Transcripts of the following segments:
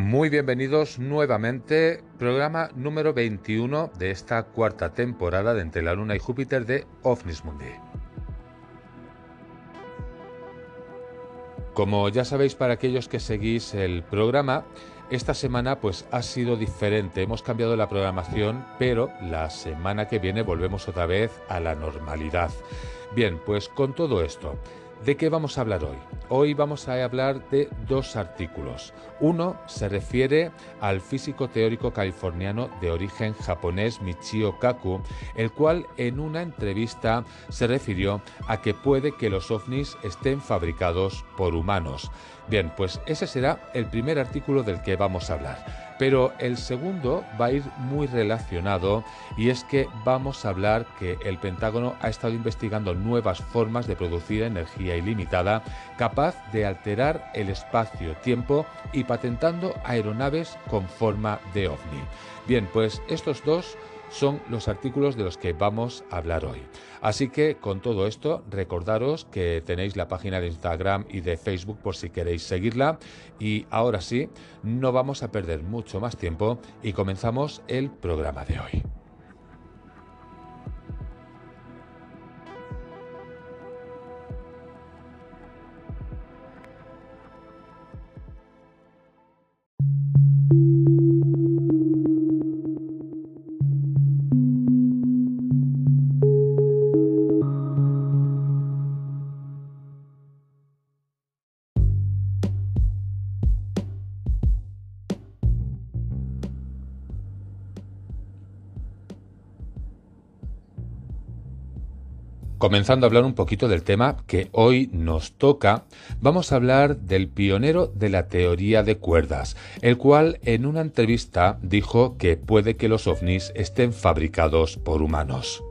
Muy bienvenidos nuevamente, programa número 21 de esta cuarta temporada de Entre la Luna y Júpiter de OVNIS Mundi. Como ya sabéis para aquellos que seguís el programa, esta semana pues ha sido diferente, hemos cambiado la programación, pero la semana que viene volvemos otra vez a la normalidad. Bien, pues con todo esto, ¿De qué vamos a hablar hoy? Hoy vamos a hablar de dos artículos. Uno se refiere al físico teórico californiano de origen japonés Michio Kaku, el cual en una entrevista se refirió a que puede que los ovnis estén fabricados por humanos. Bien, pues ese será el primer artículo del que vamos a hablar. Pero el segundo va a ir muy relacionado y es que vamos a hablar que el Pentágono ha estado investigando nuevas formas de producir energía ilimitada capaz de alterar el espacio-tiempo y patentando aeronaves con forma de ovni. Bien, pues estos dos son los artículos de los que vamos a hablar hoy. Así que con todo esto, recordaros que tenéis la página de Instagram y de Facebook por si queréis seguirla. Y ahora sí, no vamos a perder mucho más tiempo y comenzamos el programa de hoy. Comenzando a hablar un poquito del tema que hoy nos toca, vamos a hablar del pionero de la teoría de cuerdas, el cual en una entrevista dijo que puede que los ovnis estén fabricados por humanos.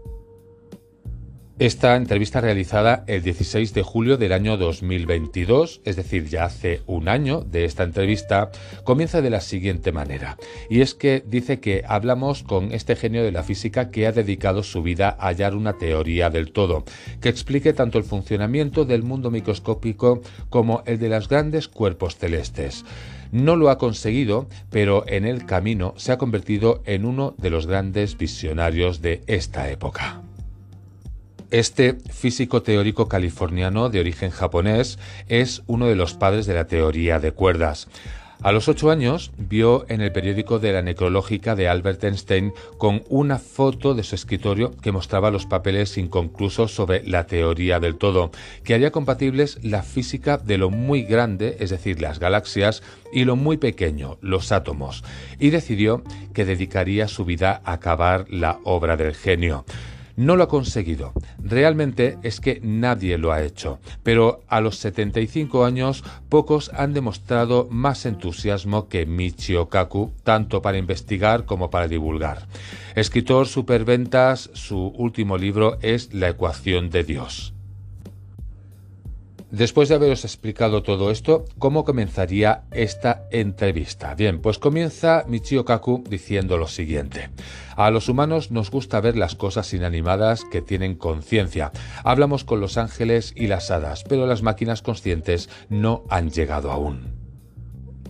Esta entrevista realizada el 16 de julio del año 2022, es decir, ya hace un año de esta entrevista, comienza de la siguiente manera. Y es que dice que hablamos con este genio de la física que ha dedicado su vida a hallar una teoría del todo, que explique tanto el funcionamiento del mundo microscópico como el de los grandes cuerpos celestes. No lo ha conseguido, pero en el camino se ha convertido en uno de los grandes visionarios de esta época. Este físico teórico californiano de origen japonés es uno de los padres de la teoría de cuerdas. A los ocho años vio en el periódico de la necrológica de Albert Einstein con una foto de su escritorio que mostraba los papeles inconclusos sobre la teoría del todo, que haría compatibles la física de lo muy grande, es decir, las galaxias, y lo muy pequeño, los átomos, y decidió que dedicaría su vida a acabar la obra del genio. No lo ha conseguido. Realmente es que nadie lo ha hecho. Pero a los 75 años pocos han demostrado más entusiasmo que Michio Kaku, tanto para investigar como para divulgar. Escritor superventas, su último libro es La ecuación de Dios. Después de haberos explicado todo esto, ¿cómo comenzaría esta entrevista? Bien, pues comienza Michio Kaku diciendo lo siguiente. A los humanos nos gusta ver las cosas inanimadas que tienen conciencia. Hablamos con los ángeles y las hadas, pero las máquinas conscientes no han llegado aún.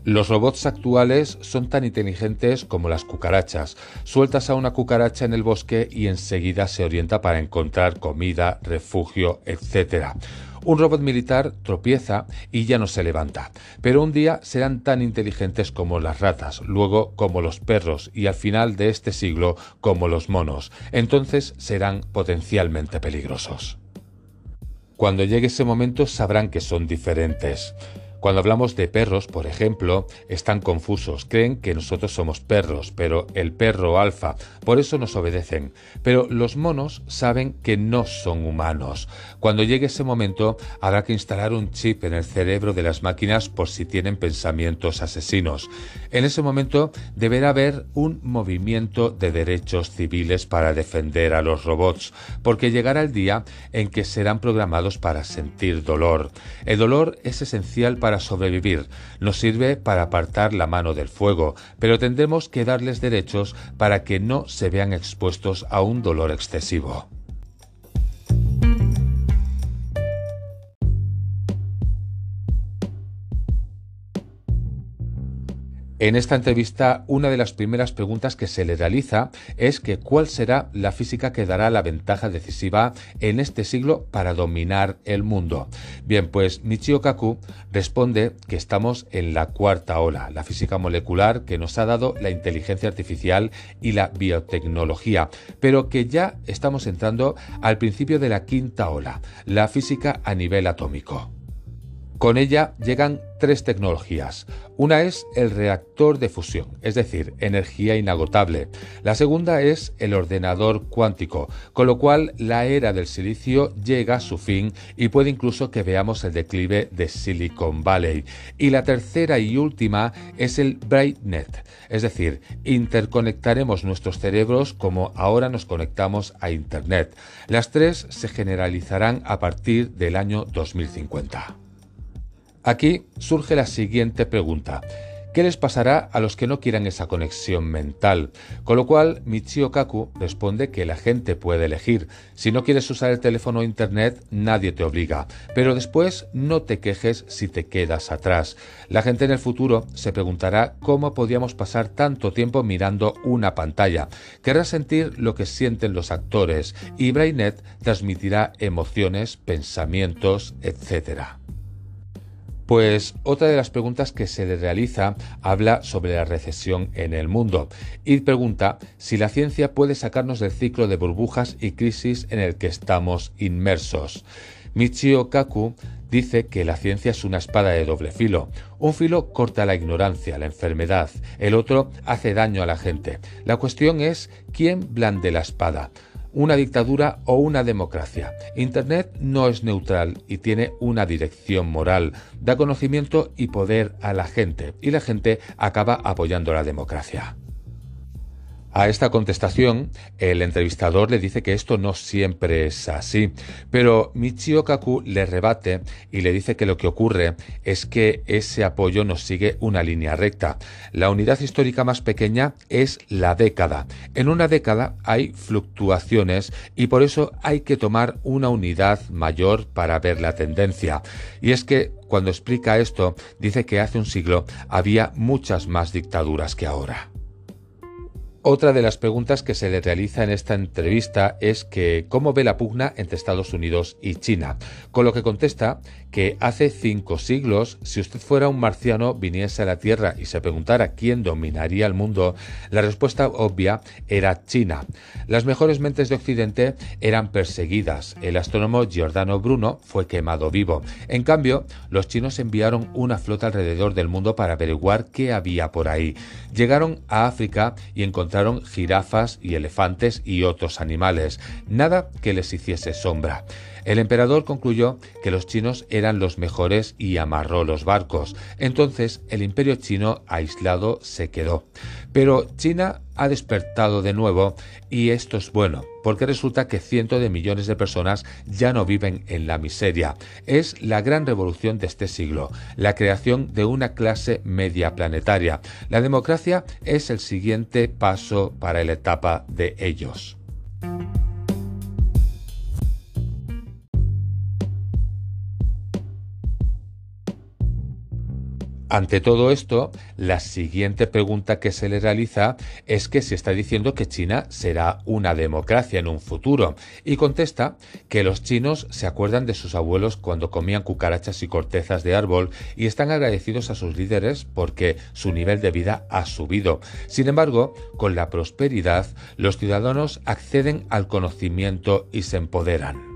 Los robots actuales son tan inteligentes como las cucarachas. Sueltas a una cucaracha en el bosque y enseguida se orienta para encontrar comida, refugio, etc. Un robot militar tropieza y ya no se levanta, pero un día serán tan inteligentes como las ratas, luego como los perros y al final de este siglo como los monos. Entonces serán potencialmente peligrosos. Cuando llegue ese momento sabrán que son diferentes. Cuando hablamos de perros, por ejemplo, están confusos, creen que nosotros somos perros, pero el perro alfa, por eso nos obedecen. Pero los monos saben que no son humanos. Cuando llegue ese momento, habrá que instalar un chip en el cerebro de las máquinas por si tienen pensamientos asesinos. En ese momento deberá haber un movimiento de derechos civiles para defender a los robots, porque llegará el día en que serán programados para sentir dolor. El dolor es esencial para para sobrevivir, nos sirve para apartar la mano del fuego, pero tendremos que darles derechos para que no se vean expuestos a un dolor excesivo. En esta entrevista, una de las primeras preguntas que se le realiza es que cuál será la física que dará la ventaja decisiva en este siglo para dominar el mundo. Bien, pues Michio Kaku responde que estamos en la cuarta ola, la física molecular que nos ha dado la inteligencia artificial y la biotecnología, pero que ya estamos entrando al principio de la quinta ola, la física a nivel atómico. Con ella llegan tres tecnologías. Una es el reactor de fusión, es decir, energía inagotable. La segunda es el ordenador cuántico, con lo cual la era del silicio llega a su fin y puede incluso que veamos el declive de Silicon Valley. Y la tercera y última es el BrainNet, es decir, interconectaremos nuestros cerebros como ahora nos conectamos a Internet. Las tres se generalizarán a partir del año 2050. Aquí surge la siguiente pregunta. ¿Qué les pasará a los que no quieran esa conexión mental? Con lo cual, Michio Kaku responde que la gente puede elegir. Si no quieres usar el teléfono o internet, nadie te obliga. Pero después no te quejes si te quedas atrás. La gente en el futuro se preguntará cómo podíamos pasar tanto tiempo mirando una pantalla. Querrá sentir lo que sienten los actores y Brainet transmitirá emociones, pensamientos, etc. Pues otra de las preguntas que se le realiza habla sobre la recesión en el mundo y pregunta si la ciencia puede sacarnos del ciclo de burbujas y crisis en el que estamos inmersos. Michio Kaku dice que la ciencia es una espada de doble filo. Un filo corta la ignorancia, la enfermedad, el otro hace daño a la gente. La cuestión es quién blande la espada una dictadura o una democracia. Internet no es neutral y tiene una dirección moral, da conocimiento y poder a la gente, y la gente acaba apoyando la democracia. A esta contestación, el entrevistador le dice que esto no siempre es así, pero Michio Kaku le rebate y le dice que lo que ocurre es que ese apoyo nos sigue una línea recta. La unidad histórica más pequeña es la década. En una década hay fluctuaciones y por eso hay que tomar una unidad mayor para ver la tendencia. Y es que cuando explica esto, dice que hace un siglo había muchas más dictaduras que ahora. Otra de las preguntas que se le realiza en esta entrevista es que cómo ve la pugna entre Estados Unidos y China, con lo que contesta que hace cinco siglos, si usted fuera un marciano, viniese a la Tierra y se preguntara quién dominaría el mundo, la respuesta obvia era China. Las mejores mentes de Occidente eran perseguidas. El astrónomo Giordano Bruno fue quemado vivo. En cambio, los chinos enviaron una flota alrededor del mundo para averiguar qué había por ahí. Llegaron a África y encontraron jirafas y elefantes y otros animales. Nada que les hiciese sombra. El emperador concluyó que los chinos eran los mejores y amarró los barcos. Entonces el imperio chino aislado se quedó. Pero China ha despertado de nuevo y esto es bueno, porque resulta que cientos de millones de personas ya no viven en la miseria. Es la gran revolución de este siglo, la creación de una clase media planetaria. La democracia es el siguiente paso para la etapa de ellos. Ante todo esto, la siguiente pregunta que se le realiza es que si está diciendo que China será una democracia en un futuro y contesta que los chinos se acuerdan de sus abuelos cuando comían cucarachas y cortezas de árbol y están agradecidos a sus líderes porque su nivel de vida ha subido. Sin embargo, con la prosperidad, los ciudadanos acceden al conocimiento y se empoderan.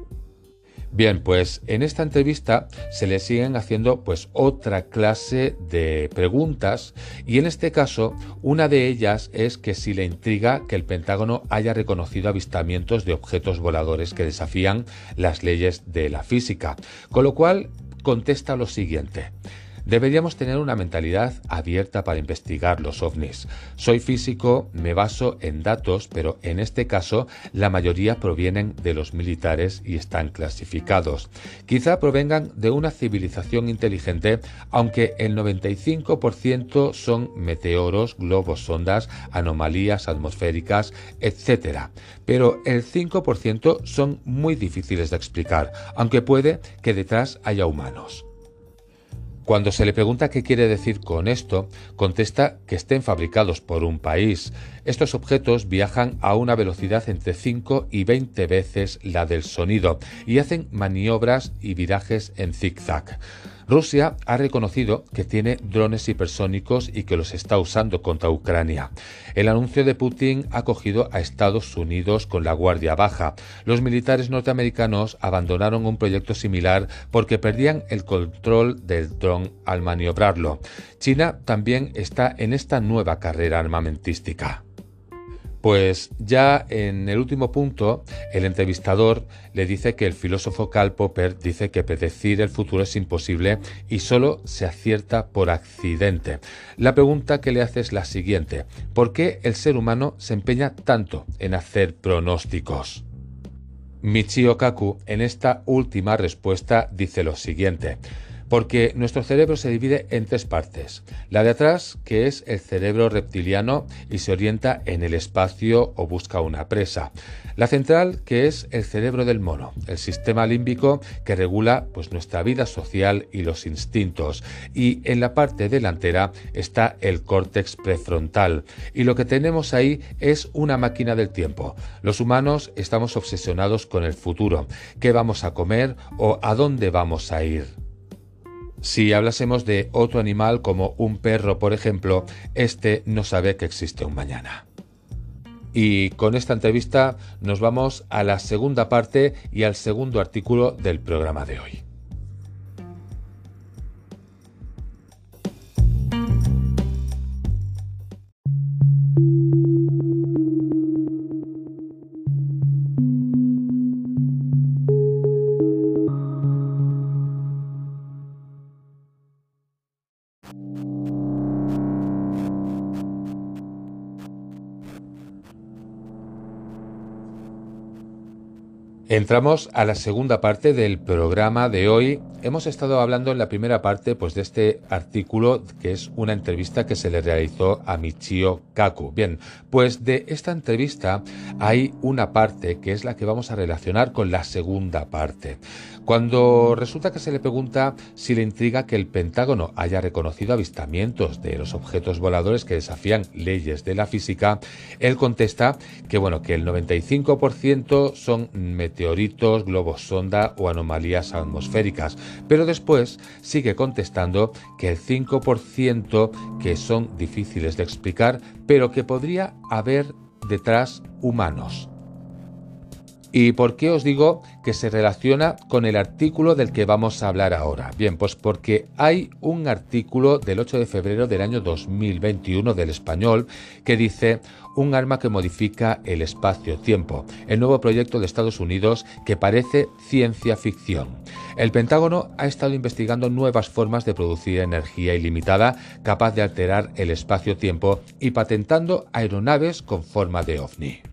Bien, pues en esta entrevista se le siguen haciendo pues otra clase de preguntas y en este caso una de ellas es que si le intriga que el Pentágono haya reconocido avistamientos de objetos voladores que desafían las leyes de la física, con lo cual contesta lo siguiente. Deberíamos tener una mentalidad abierta para investigar los ovnis. Soy físico, me baso en datos, pero en este caso la mayoría provienen de los militares y están clasificados. Quizá provengan de una civilización inteligente, aunque el 95% son meteoros, globos, sondas, anomalías atmosféricas, etc. Pero el 5% son muy difíciles de explicar, aunque puede que detrás haya humanos. Cuando se le pregunta qué quiere decir con esto, contesta que estén fabricados por un país. Estos objetos viajan a una velocidad entre 5 y 20 veces la del sonido y hacen maniobras y virajes en zigzag. Rusia ha reconocido que tiene drones hipersónicos y que los está usando contra Ucrania. El anuncio de Putin ha cogido a Estados Unidos con la guardia baja. Los militares norteamericanos abandonaron un proyecto similar porque perdían el control del dron al maniobrarlo. China también está en esta nueva carrera armamentística. Pues ya en el último punto, el entrevistador le dice que el filósofo Karl Popper dice que predecir el futuro es imposible y solo se acierta por accidente. La pregunta que le hace es la siguiente, ¿por qué el ser humano se empeña tanto en hacer pronósticos? Michio Kaku en esta última respuesta dice lo siguiente, porque nuestro cerebro se divide en tres partes. La de atrás, que es el cerebro reptiliano y se orienta en el espacio o busca una presa. La central, que es el cerebro del mono, el sistema límbico que regula pues, nuestra vida social y los instintos. Y en la parte delantera está el córtex prefrontal. Y lo que tenemos ahí es una máquina del tiempo. Los humanos estamos obsesionados con el futuro, qué vamos a comer o a dónde vamos a ir. Si hablásemos de otro animal como un perro, por ejemplo, este no sabe que existe un mañana. Y con esta entrevista nos vamos a la segunda parte y al segundo artículo del programa de hoy. Entramos a la segunda parte del programa de hoy. Hemos estado hablando en la primera parte pues, de este artículo que es una entrevista que se le realizó a Michio Kaku. Bien, pues de esta entrevista hay una parte que es la que vamos a relacionar con la segunda parte. Cuando resulta que se le pregunta si le intriga que el Pentágono haya reconocido avistamientos de los objetos voladores que desafían leyes de la física, él contesta que bueno, que el 95% son meteoritos, globos sonda o anomalías atmosféricas, pero después sigue contestando que el 5% que son difíciles de explicar, pero que podría haber detrás humanos. ¿Y por qué os digo que se relaciona con el artículo del que vamos a hablar ahora? Bien, pues porque hay un artículo del 8 de febrero del año 2021 del español que dice un arma que modifica el espacio-tiempo, el nuevo proyecto de Estados Unidos que parece ciencia ficción. El Pentágono ha estado investigando nuevas formas de producir energía ilimitada capaz de alterar el espacio-tiempo y patentando aeronaves con forma de ovni.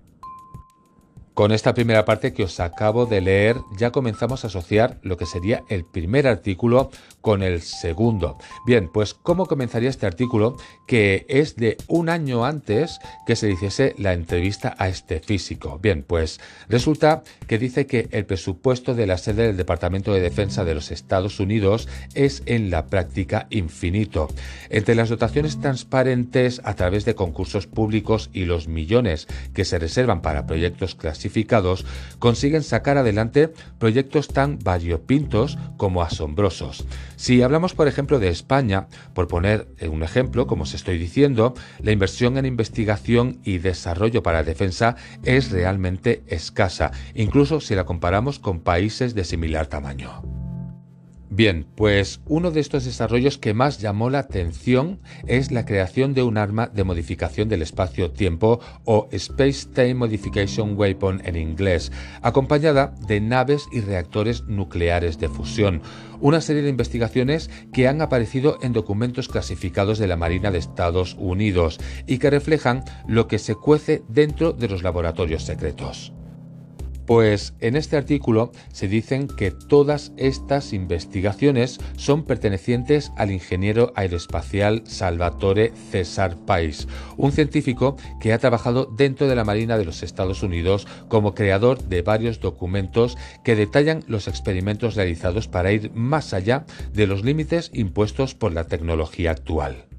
Con esta primera parte que os acabo de leer ya comenzamos a asociar lo que sería el primer artículo con el segundo. Bien, pues ¿cómo comenzaría este artículo que es de un año antes que se hiciese la entrevista a este físico? Bien, pues resulta que dice que el presupuesto de la sede del Departamento de Defensa de los Estados Unidos es en la práctica infinito. Entre las dotaciones transparentes a través de concursos públicos y los millones que se reservan para proyectos clasificados, consiguen sacar adelante proyectos tan variopintos como asombrosos. Si hablamos, por ejemplo, de España, por poner un ejemplo, como os estoy diciendo, la inversión en investigación y desarrollo para defensa es realmente escasa, incluso si la comparamos con países de similar tamaño. Bien, pues uno de estos desarrollos que más llamó la atención es la creación de un arma de modificación del espacio-tiempo o Space Time Modification Weapon en inglés, acompañada de naves y reactores nucleares de fusión. Una serie de investigaciones que han aparecido en documentos clasificados de la Marina de Estados Unidos y que reflejan lo que se cuece dentro de los laboratorios secretos. Pues en este artículo se dicen que todas estas investigaciones son pertenecientes al ingeniero aeroespacial Salvatore César Pais, un científico que ha trabajado dentro de la Marina de los Estados Unidos como creador de varios documentos que detallan los experimentos realizados para ir más allá de los límites impuestos por la tecnología actual.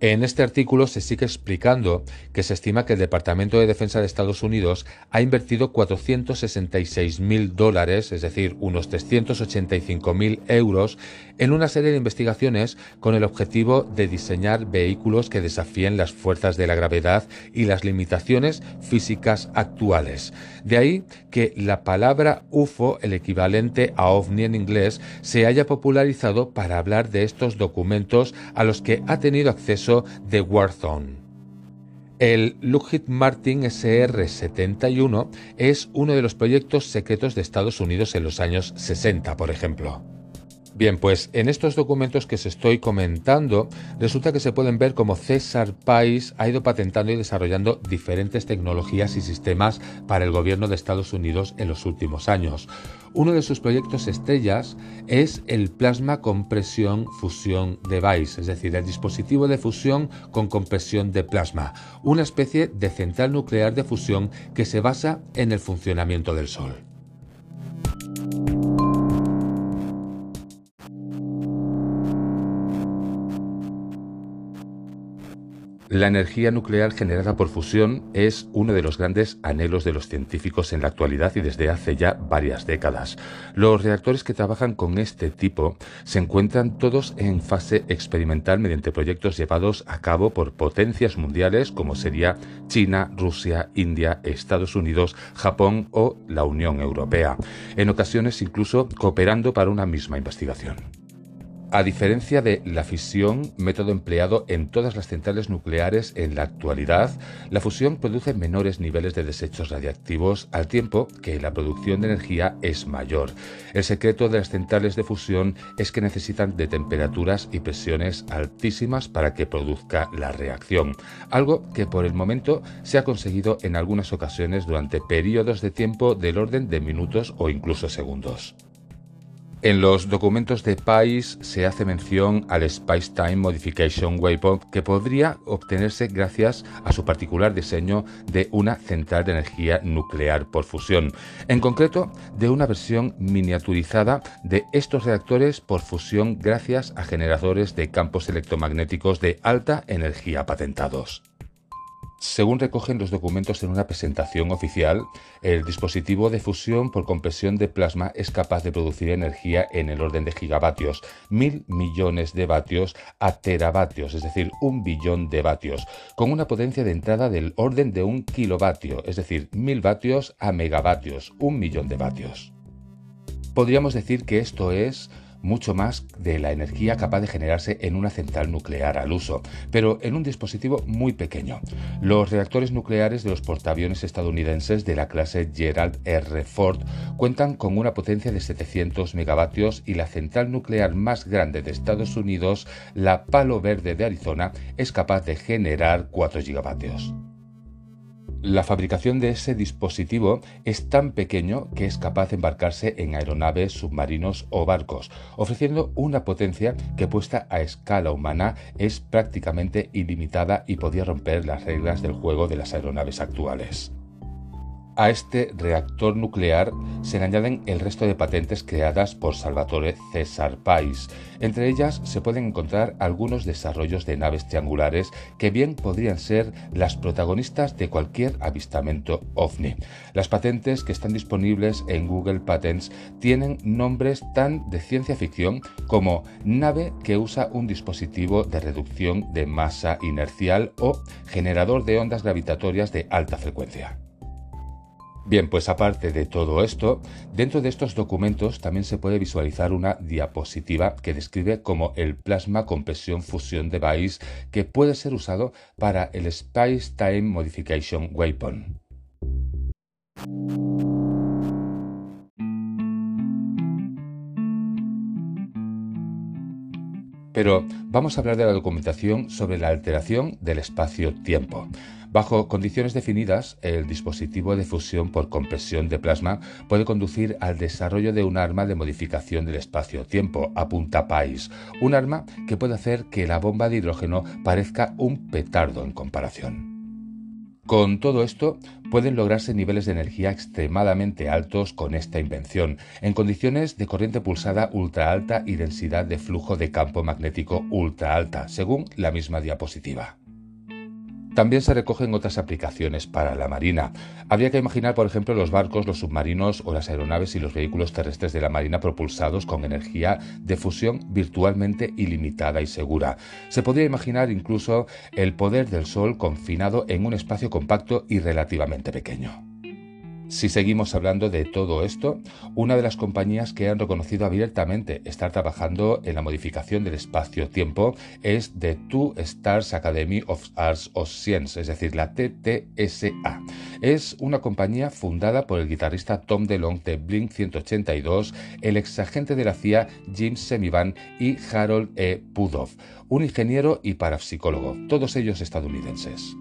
En este artículo se sigue explicando que se estima que el Departamento de Defensa de Estados Unidos ha invertido 466 mil dólares, es decir, unos 385 mil euros, en una serie de investigaciones con el objetivo de diseñar vehículos que desafíen las fuerzas de la gravedad y las limitaciones físicas actuales. De ahí que la palabra UFO, el equivalente a ovni en inglés, se haya popularizado para hablar de estos documentos a los que ha tenido acceso de Warzone. El Lockheed Martin SR-71 es uno de los proyectos secretos de Estados Unidos en los años 60, por ejemplo. Bien, pues en estos documentos que se estoy comentando, resulta que se pueden ver cómo César Pais ha ido patentando y desarrollando diferentes tecnologías y sistemas para el gobierno de Estados Unidos en los últimos años. Uno de sus proyectos estrellas es el Plasma Compresión Fusión Device, es decir, el dispositivo de fusión con compresión de plasma, una especie de central nuclear de fusión que se basa en el funcionamiento del Sol. La energía nuclear generada por fusión es uno de los grandes anhelos de los científicos en la actualidad y desde hace ya varias décadas. Los reactores que trabajan con este tipo se encuentran todos en fase experimental mediante proyectos llevados a cabo por potencias mundiales como sería China, Rusia, India, Estados Unidos, Japón o la Unión Europea, en ocasiones incluso cooperando para una misma investigación. A diferencia de la fisión, método empleado en todas las centrales nucleares en la actualidad, la fusión produce menores niveles de desechos radiactivos al tiempo que la producción de energía es mayor. El secreto de las centrales de fusión es que necesitan de temperaturas y presiones altísimas para que produzca la reacción, algo que por el momento se ha conseguido en algunas ocasiones durante periodos de tiempo del orden de minutos o incluso segundos. En los documentos de PAIS se hace mención al Space Time Modification Waypoint que podría obtenerse gracias a su particular diseño de una central de energía nuclear por fusión, en concreto de una versión miniaturizada de estos reactores por fusión gracias a generadores de campos electromagnéticos de alta energía patentados. Según recogen los documentos en una presentación oficial, el dispositivo de fusión por compresión de plasma es capaz de producir energía en el orden de gigavatios, mil millones de vatios a teravatios, es decir, un billón de vatios, con una potencia de entrada del orden de un kilovatio, es decir, mil vatios a megavatios, un millón de vatios. Podríamos decir que esto es mucho más de la energía capaz de generarse en una central nuclear al uso, pero en un dispositivo muy pequeño. Los reactores nucleares de los portaaviones estadounidenses de la clase Gerald R. Ford cuentan con una potencia de 700 megavatios y la central nuclear más grande de Estados Unidos, la Palo Verde de Arizona, es capaz de generar 4 gigavatios. La fabricación de ese dispositivo es tan pequeño que es capaz de embarcarse en aeronaves, submarinos o barcos, ofreciendo una potencia que puesta a escala humana es prácticamente ilimitada y podía romper las reglas del juego de las aeronaves actuales. A este reactor nuclear se le añaden el resto de patentes creadas por Salvatore César Pais. Entre ellas se pueden encontrar algunos desarrollos de naves triangulares que bien podrían ser las protagonistas de cualquier avistamiento ovni. Las patentes que están disponibles en Google Patents tienen nombres tan de ciencia ficción como nave que usa un dispositivo de reducción de masa inercial o generador de ondas gravitatorias de alta frecuencia. Bien, pues aparte de todo esto, dentro de estos documentos también se puede visualizar una diapositiva que describe como el plasma compresión fusión device que puede ser usado para el Space Time Modification Weapon. Pero vamos a hablar de la documentación sobre la alteración del espacio-tiempo. Bajo condiciones definidas, el dispositivo de fusión por compresión de plasma puede conducir al desarrollo de un arma de modificación del espacio-tiempo, apunta Pais, un arma que puede hacer que la bomba de hidrógeno parezca un petardo en comparación. Con todo esto, pueden lograrse niveles de energía extremadamente altos con esta invención, en condiciones de corriente pulsada ultra alta y densidad de flujo de campo magnético ultra alta, según la misma diapositiva. También se recogen otras aplicaciones para la Marina. Habría que imaginar, por ejemplo, los barcos, los submarinos o las aeronaves y los vehículos terrestres de la Marina propulsados con energía de fusión virtualmente ilimitada y segura. Se podría imaginar incluso el poder del Sol confinado en un espacio compacto y relativamente pequeño. Si seguimos hablando de todo esto, una de las compañías que han reconocido abiertamente estar trabajando en la modificación del espacio-tiempo es The Two Stars Academy of Arts of Science, es decir, la TTSA. Es una compañía fundada por el guitarrista Tom DeLonge de Blink 182, el exagente de la CIA Jim Semivan y Harold E. Pudoff, un ingeniero y parapsicólogo, todos ellos estadounidenses.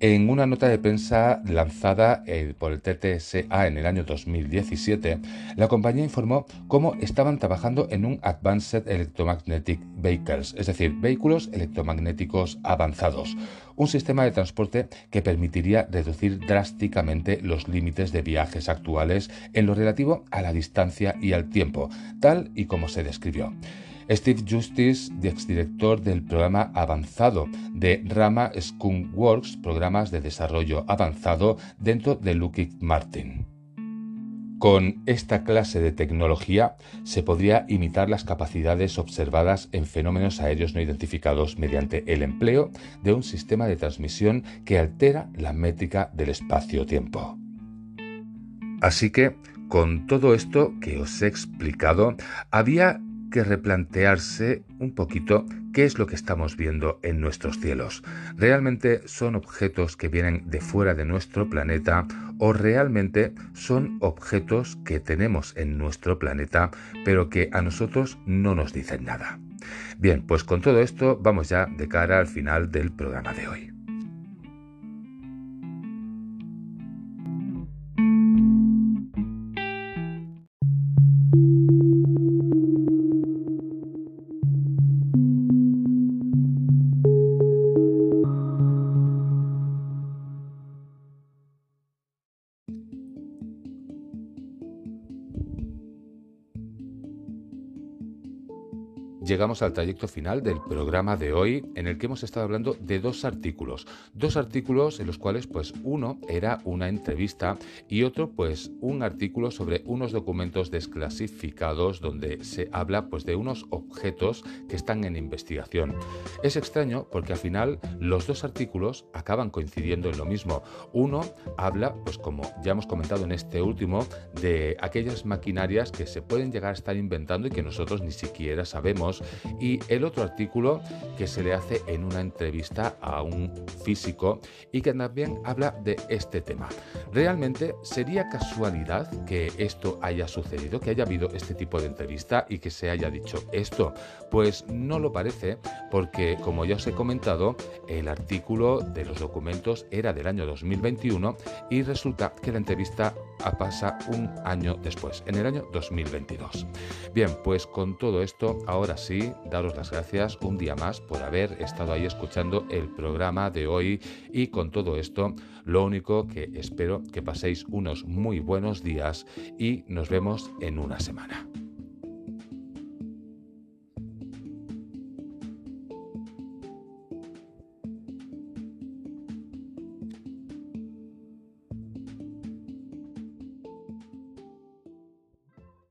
En una nota de prensa lanzada eh, por el TTSA en el año 2017, la compañía informó cómo estaban trabajando en un Advanced Electromagnetic Vehicles, es decir, vehículos electromagnéticos avanzados, un sistema de transporte que permitiría reducir drásticamente los límites de viajes actuales en lo relativo a la distancia y al tiempo, tal y como se describió. Steve Justice, exdirector del programa avanzado de Rama Skunk Works, programas de desarrollo avanzado dentro de Lockheed Martin. Con esta clase de tecnología se podría imitar las capacidades observadas en fenómenos aéreos no identificados mediante el empleo de un sistema de transmisión que altera la métrica del espacio-tiempo. Así que, con todo esto que os he explicado, había que replantearse un poquito qué es lo que estamos viendo en nuestros cielos. ¿Realmente son objetos que vienen de fuera de nuestro planeta o realmente son objetos que tenemos en nuestro planeta pero que a nosotros no nos dicen nada? Bien, pues con todo esto vamos ya de cara al final del programa de hoy. Llegamos al trayecto final del programa de hoy en el que hemos estado hablando de dos artículos. Dos artículos en los cuales pues uno era una entrevista y otro pues un artículo sobre unos documentos desclasificados donde se habla pues de unos objetos que están en investigación. Es extraño porque al final los dos artículos acaban coincidiendo en lo mismo. Uno habla pues como ya hemos comentado en este último de aquellas maquinarias que se pueden llegar a estar inventando y que nosotros ni siquiera sabemos y el otro artículo que se le hace en una entrevista a un físico y que también habla de este tema. ¿Realmente sería casualidad que esto haya sucedido, que haya habido este tipo de entrevista y que se haya dicho esto? Pues no lo parece porque, como ya os he comentado, el artículo de los documentos era del año 2021 y resulta que la entrevista pasa un año después, en el año 2022. Bien, pues con todo esto, ahora sí, daros las gracias un día más por haber estado ahí escuchando el programa de hoy y con todo esto, lo único que espero que paséis unos muy buenos días y nos vemos en una semana.